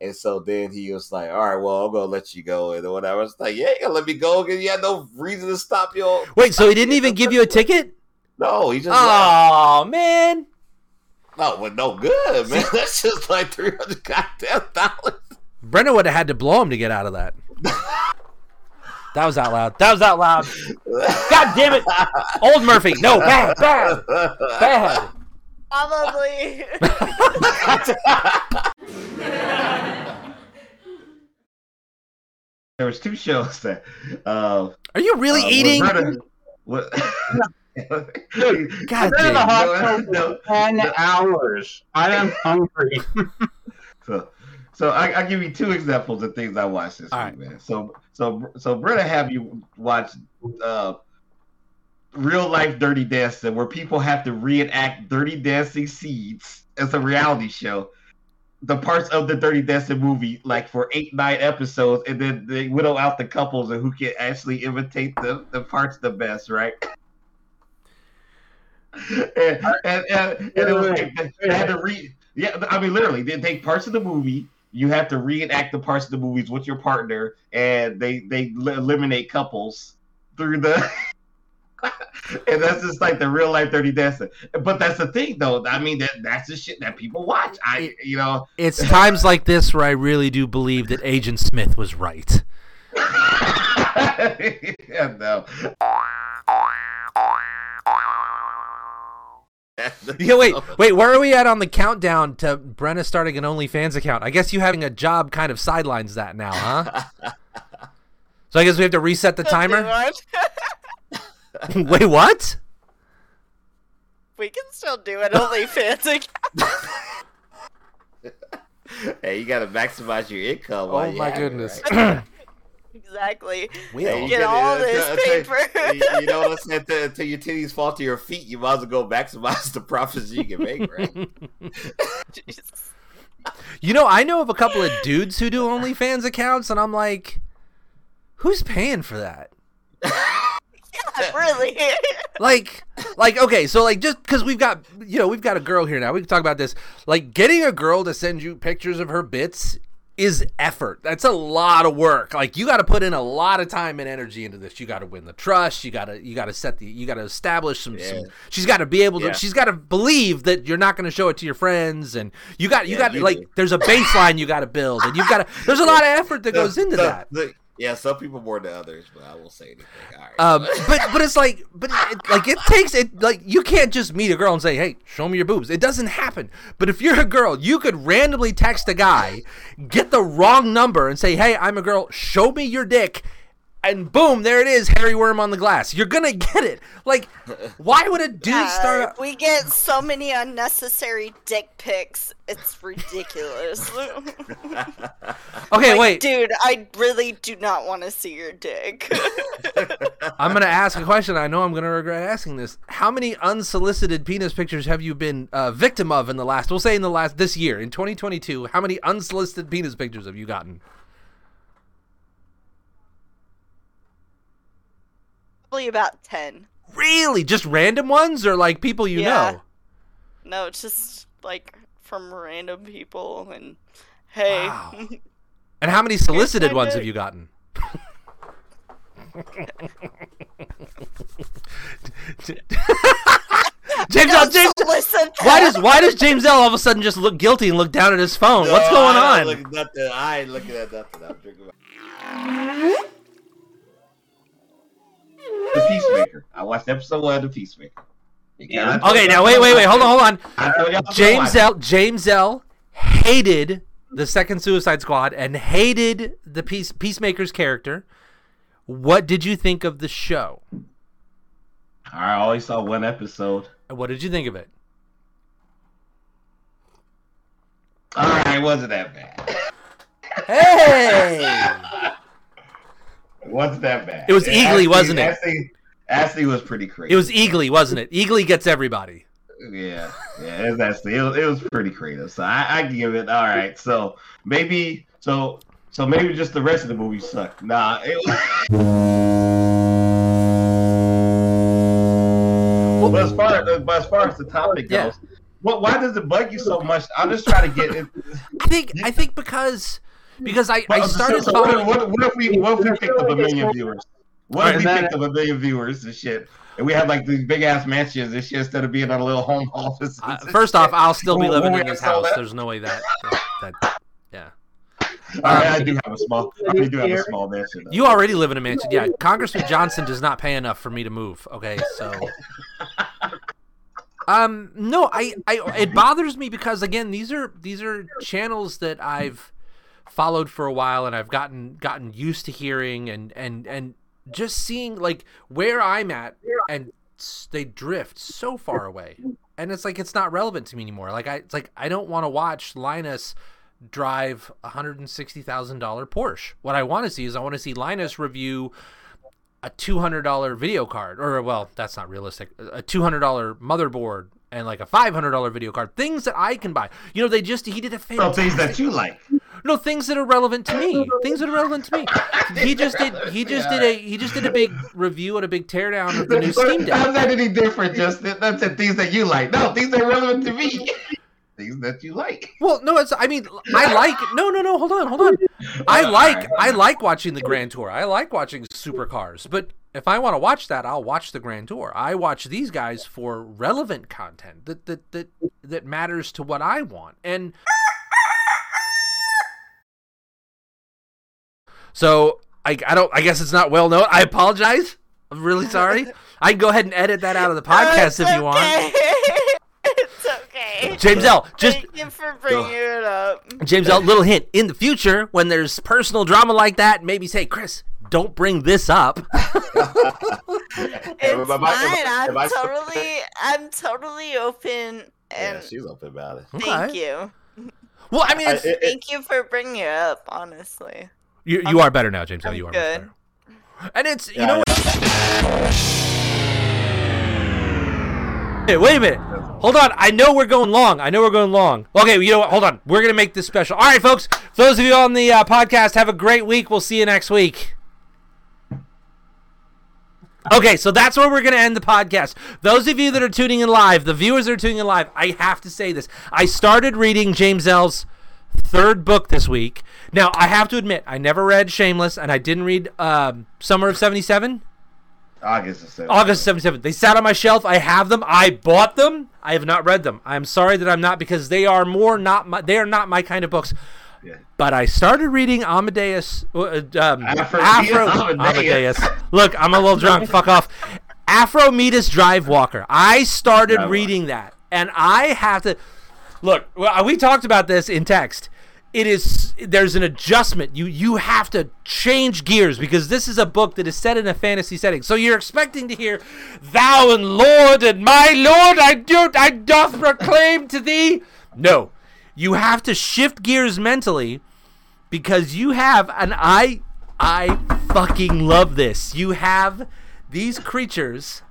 And so then he was like, "All right, well, I'm gonna let you go," and whatever. I was like, "Yeah, you let me go because you had no reason to stop your." Wait, so he didn't even give you a ticket? No, he just left. Oh man! No, but no good, man. [LAUGHS] That's just like three hundred goddamn dollars. Brendan would have had to blow him to get out of that. That was out loud. That was out loud. God damn it! Old Murphy. No, bad, bad, bad. Probably. There was two shows that. Uh, Are you really uh, eating? Roberta- what? [LAUGHS] God I've been in the damn. hospital No, for 10 no. hours. I am [LAUGHS] hungry. So, so I, I'll give you two examples of things I watched this All week, man. So, so, so, Britta, have you watched uh, real life Dirty Dancing, where people have to reenact Dirty Dancing scenes as a reality show? The parts of the Dirty Dancing movie, like for eight, nine episodes, and then they whittle out the couples and who can actually imitate the, the parts the best, right? And, and, and, and it was like they had to re yeah i mean literally they take parts of the movie you have to reenact the parts of the movies with your partner and they they eliminate couples through the [LAUGHS] and that's just like the real life dirty dancing. But that's the thing though i mean that that's the shit that people watch. I you know. It's times like this where I really do believe that Agent Smith was right. [LAUGHS] yeah, no [LAUGHS] Yeah, wait, wait. Where are we at on the countdown to Brenna starting an OnlyFans account? I guess you having a job kind of sidelines that now, huh? [LAUGHS] So I guess we have to reset the timer. [LAUGHS] wait, what? we can still do it. OnlyFans account. hey, you gotta maximize your income. Oh while you my have it, goodness. right? [CLEARS THROAT] Exactly. We Hey, all- you Get gotta- all until- this uh, until- paper. you- you know what I'm saying? Until, until your titties fall to your feet, you might as well go maximize the profits you can make, right? [LAUGHS] Jesus. You know, I know of a couple of dudes who do OnlyFans accounts, and I'm like, who's paying for that? [LAUGHS] Yeah, really. [LAUGHS] Like, like, okay, so like, just because we've got, you know, we've got a girl here now, we can talk about this. Like, getting a girl to send you pictures of her bits is effort. That's a lot of work. Like, you got to put in a lot of time and energy into this. You got to win the trust. You got to, you got to set the, you got to establish some. Yeah. some she's got to be able to. Yeah. She's got to believe that you're not going to show it to your friends, and you got, you Yeah, got like, do. there's a baseline you got to build, and you've got to. There's a [LAUGHS] lot of effort that goes into So- that. the- yeah, some people more than others, but I won't say anything. Right. Um, [LAUGHS] but but it's like, but it, like it takes it like you can't just meet a girl and say, "Hey, show me your boobs." It doesn't happen. But if you're a girl, you could randomly text a guy, get the wrong number, and say, "Hey, I'm a girl. Show me your dick." And boom, there it is, hairy worm on the glass. You're gonna get it. Like, why would a dude Uh, start? we get so many unnecessary dick pics. It's ridiculous. [LAUGHS] Okay, Like, wait. dude, I really do not want to see your dick. [LAUGHS] I'm gonna ask a question. I know I'm gonna regret asking this. How many unsolicited penis pictures have you been uh, victim of in the last? We'll say in the last this year, in 2022. How many unsolicited penis pictures have you gotten? Probably about ten. Really? Just random ones, or like people you Yeah. know? No, it's just like from random people and hey. Wow. And how many solicited ones have you gotten? James L. James, solicit why does why does James L. all of a sudden just look guilty and look down at his phone? What's going I on? Look nothing. I ain't looking at nothing. I'm drinking. My- The Peacemaker. I watched episode one of The Peacemaker. Yeah. Okay, now wait, wait, wait, hold on, hold on. I know y'all know James L. James L. hated the second Suicide Squad and hated the Peace Peacemaker's character. What did you think of the show? I only saw one episode. What did you think of it? All right, it wasn't that bad. Hey! [LAUGHS] It wasn't that bad. It was And Eagly, wasn't it? Ashley, Ashley was pretty crazy. It was Eagly, wasn't it? Eagly gets everybody. Yeah, yeah, it was actually it was, it was pretty creative. So I, I give it all right. So maybe so so maybe just the rest of the movie sucked. Nah, it was. but as far as but as far as the topic Yeah. goes, what why does it bug you so much? I'm just trying to get it. I think I think because because I, I Well, so- started so what, if- following. what, if- what if we what if we picked up a million viewers? What if we then- picked up a million viewers and shit? And we had like these big ass mansions and shit instead of being in a little home [LAUGHS] office. Uh, first off, I'll still be living in this house. that- There's no way that that, that yeah. I, I do have a small. I do have a small mansion. though. You already live in a mansion. Yeah, Congressman Johnson does not pay enough for me to move. Okay, so. [LAUGHS] Um, no, I, I, it bothers me because again, these are these are channels that I've followed for a while and I've gotten gotten used to hearing and and and just seeing like where I'm at and they drift so far away, and it's like it's not relevant to me anymore. Like I, it's like I don't want to watch Linus drive a hundred and sixty thousand dollar Porsche. What I want to see is I want to see Linus review a two hundred dollar video card, or well, that's not realistic. A two hundred dollar motherboard and like a five hundred dollar video card. Things that I can buy. You know, they just he did a fantastic. things that you like. No, things that are relevant to me. Things that are relevant to me. He just did. He just did a. He just did a big review and a big teardown of the new Steam Deck. How's that any different, Justin? That's the things that you like. No, things that are relevant to me. things that you like. Well, no, it's. I mean, I like. No, no, no. Hold on, hold on. I like. I like watching the Grand Tour. I like watching supercars. But if I want to watch that, I'll watch the Grand Tour. I watch these guys for relevant content that that that that matters to what I want. And so I I don't. I guess it's not well known. I apologize. I'm really sorry. I can go ahead and edit that out of the [LAUGHS] podcast if you want. [LAUGHS] it's okay. James L. Just Thank you for bringing it up. James L. Little hint in the future when there's personal drama like that, maybe say, Chris, don't bring this up. [LAUGHS] It's Am I- am fine. I'm am I- totally, I'm totally open, Yeah, and she's open about it. thank Okay. you, Well, I mean, I- it- thank you for bringing it up. Honestly, you, you are better now, James L. I'm You are good. better. And it's you Yeah, know what? Hey, wait a minute. Hold on. I know we're going long. I know we're going long. Okay, you know what? Hold on. We're gonna make this special. All right, folks. For those of you on the uh, podcast, have a great week. We'll see you next week. Okay, so that's where we're going to end the podcast. Those of you that are tuning in live, the viewers that are tuning in live, I have to say this. I started reading James L's third book this week. Now, I have to admit, I never read Shameless, and I didn't read um, Summer of 77. August is August 77. They sat on my shelf. I have them. I bought them. I have not read them. I'm sorry that I'm not because they are more not my they are not my kind of books. Yeah. But I started reading Amadeus uh, um, Aphrodite Afro [LAUGHS] Amadeus. Look, I'm a little drunk. Fuck off. Afro Afrometus Drive Walker. I started Drive reading that and I have to Look, well, we talked about this in text. It is there's an adjustment. You you have to change gears because this is a book that is set in a fantasy setting. So you're expecting to hear, "Thou and Lord and my Lord, I do I doth proclaim to thee." No, you have to shift gears mentally because you have and I I fucking love this. You have these creatures,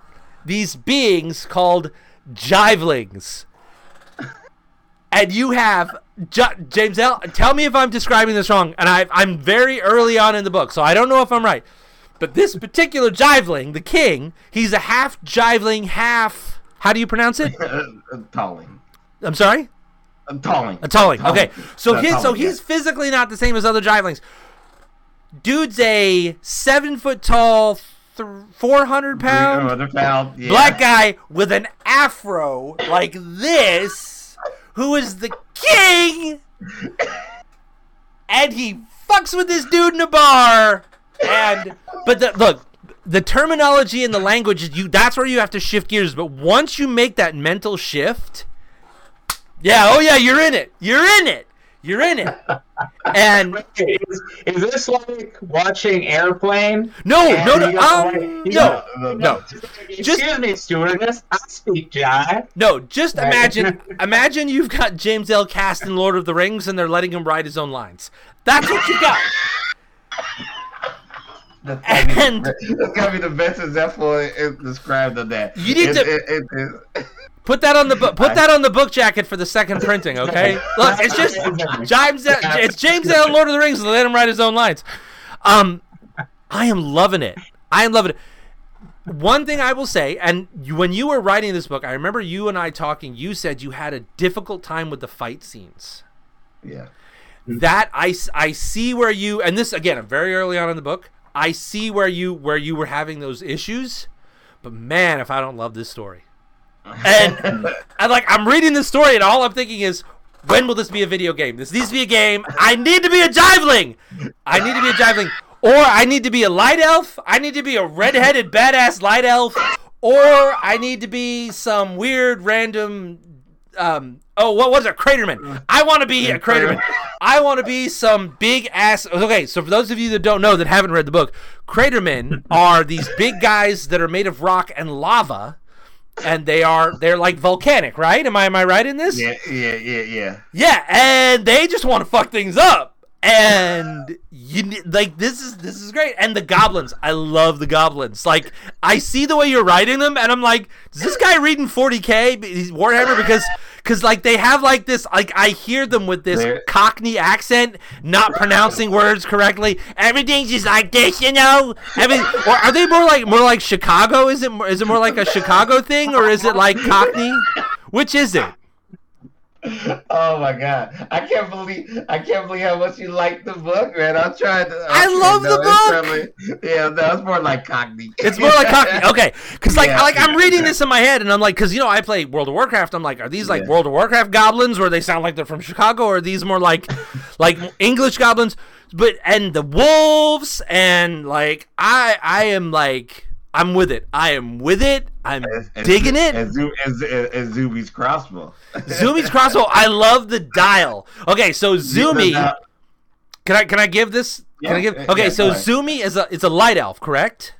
these beings called jivelings. And you have J- James L. Tell me if I'm describing this wrong, and I, I'm very early on in the book, so I don't know if I'm right. But this particular jiveling, the king, he's a half jiveling, half. How do you pronounce it? [LAUGHS] Talling. I'm sorry. I'm Talling. A Tulling. Okay, so his so he's physically not the same as other jivelings. Dude's a seven foot tall, th- four hundred pound pound. Yeah. black guy with an afro like this, who is the king, and he fucks with this dude in a bar. And but the, look, the terminology and the language you. That's where you have to shift gears. But once you make that mental shift, yeah, oh yeah, you're in it. You're in it. You're in it. [LAUGHS] And Okay, is, is this like watching Airplane? no, no, no, you got, like- um, no, got- no, no. Excuse me, stewardess. I speak jive. No, just Right. imagine [LAUGHS] imagine you've got James L. Cast in Lord of the Rings and they're letting him write his own lines. That's what you got. That's gotta, be, And- that's gotta be the best example it, it described of that. You need It- to- it- it- it- Put that on the book. Put that on the book jacket for the second printing, okay? Look, it's just [LAUGHS] James. It's James L. Lord of the Rings. Let him write his own lines. Um, I am loving it. I am loving it. One thing I will say, and you, when you were writing this book, I remember you and I talking. You said you had a difficult time with the fight scenes. yeah. that I I see where you and this again very early on in the book I see where you where you were having those issues but man if I don't love this story and I like I'm reading this story and all I'm thinking is when will this be a video game? This needs to be a game. I need to be a jiveling. I need to be a jiveling. Or I need to be a light elf. I need to be a redheaded badass light elf. Or I need to be some weird random um oh what was it? Craterman. I want to be a craterman. I want to be some big ass okay so for those of you that don't know that haven't read the book cratermen are these big guys that are made of rock and lava and they are they're like volcanic right am i am i right in this Yeah, yeah, yeah, yeah. yeah, and they just want to fuck things up. And you like this is this is great. And the goblins, I love the goblins. Like I see the way you're writing them, and I'm like, is this guy reading 40k He's Warhammer? Because because like they have like this like I hear them with this They're- Cockney accent, not pronouncing words correctly. Everything's just like this, you know. Every or are they more like more like Chicago? Is it more, is it more like a Chicago thing, or is it like Cockney? Which is it? Oh my god, I can't believe I can't believe how much you like the book, man. I'm trying to. I okay, love the no, it's book! probably- yeah, no, it's more like Cockney. It's more like Cockney. [LAUGHS] Okay, because like Yeah. like I'm reading this in my head, and I'm like, because you know I play World of Warcraft. I'm like, are these like Yeah. World of Warcraft goblins, where they sound like they're from Chicago, or are these more like [LAUGHS] like English goblins? But and the wolves, and like I I am like I'm with it. I am with it. I'm And- and- digging it. And, Zu- and, and, Zuby's crossbow. Zumi's crossbow. I love the dial. Okay, so Zumi. Now- Can I can I give this? Can I give? Okay, yeah, so ahead. Zumi is a it's a light elf, correct?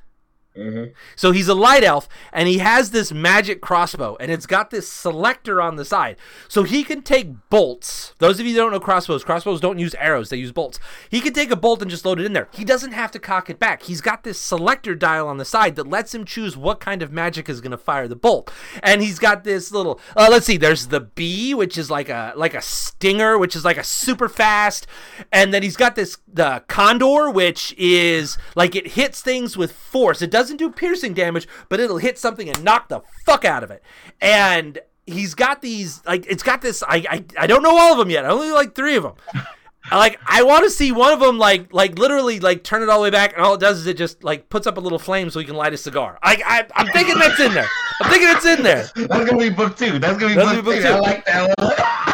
Mhm. So he's a light elf, and he has this magic crossbow, and it's got this selector on the side. So he can take bolts. Those of you don't know crossbows, crossbows don't use arrows, they use bolts. He can take a bolt and just load it in there. He doesn't have to cock it back. He's got this selector dial on the side that lets him choose what kind of magic is going to fire the bolt. And he's got this little uh, let's see, there's the bee, which is like a like a stinger, which is like a super fast, and then he's got this the condor, which is like it hits things with force. It doesn't do piercing damage, but it'll hit something and knock the fuck out of it. And he's got these like it's got this. I I, I don't know all of them yet. I only like three of them. [LAUGHS] Like I want to see one of them like like literally like turn it all the way back, and all it does is it just like puts up a little flame so he can light a cigar. I, I I'm thinking that's in there. I'm thinking it's in there. That's gonna be book two. That's gonna be, That's book, gonna be two. I like that one.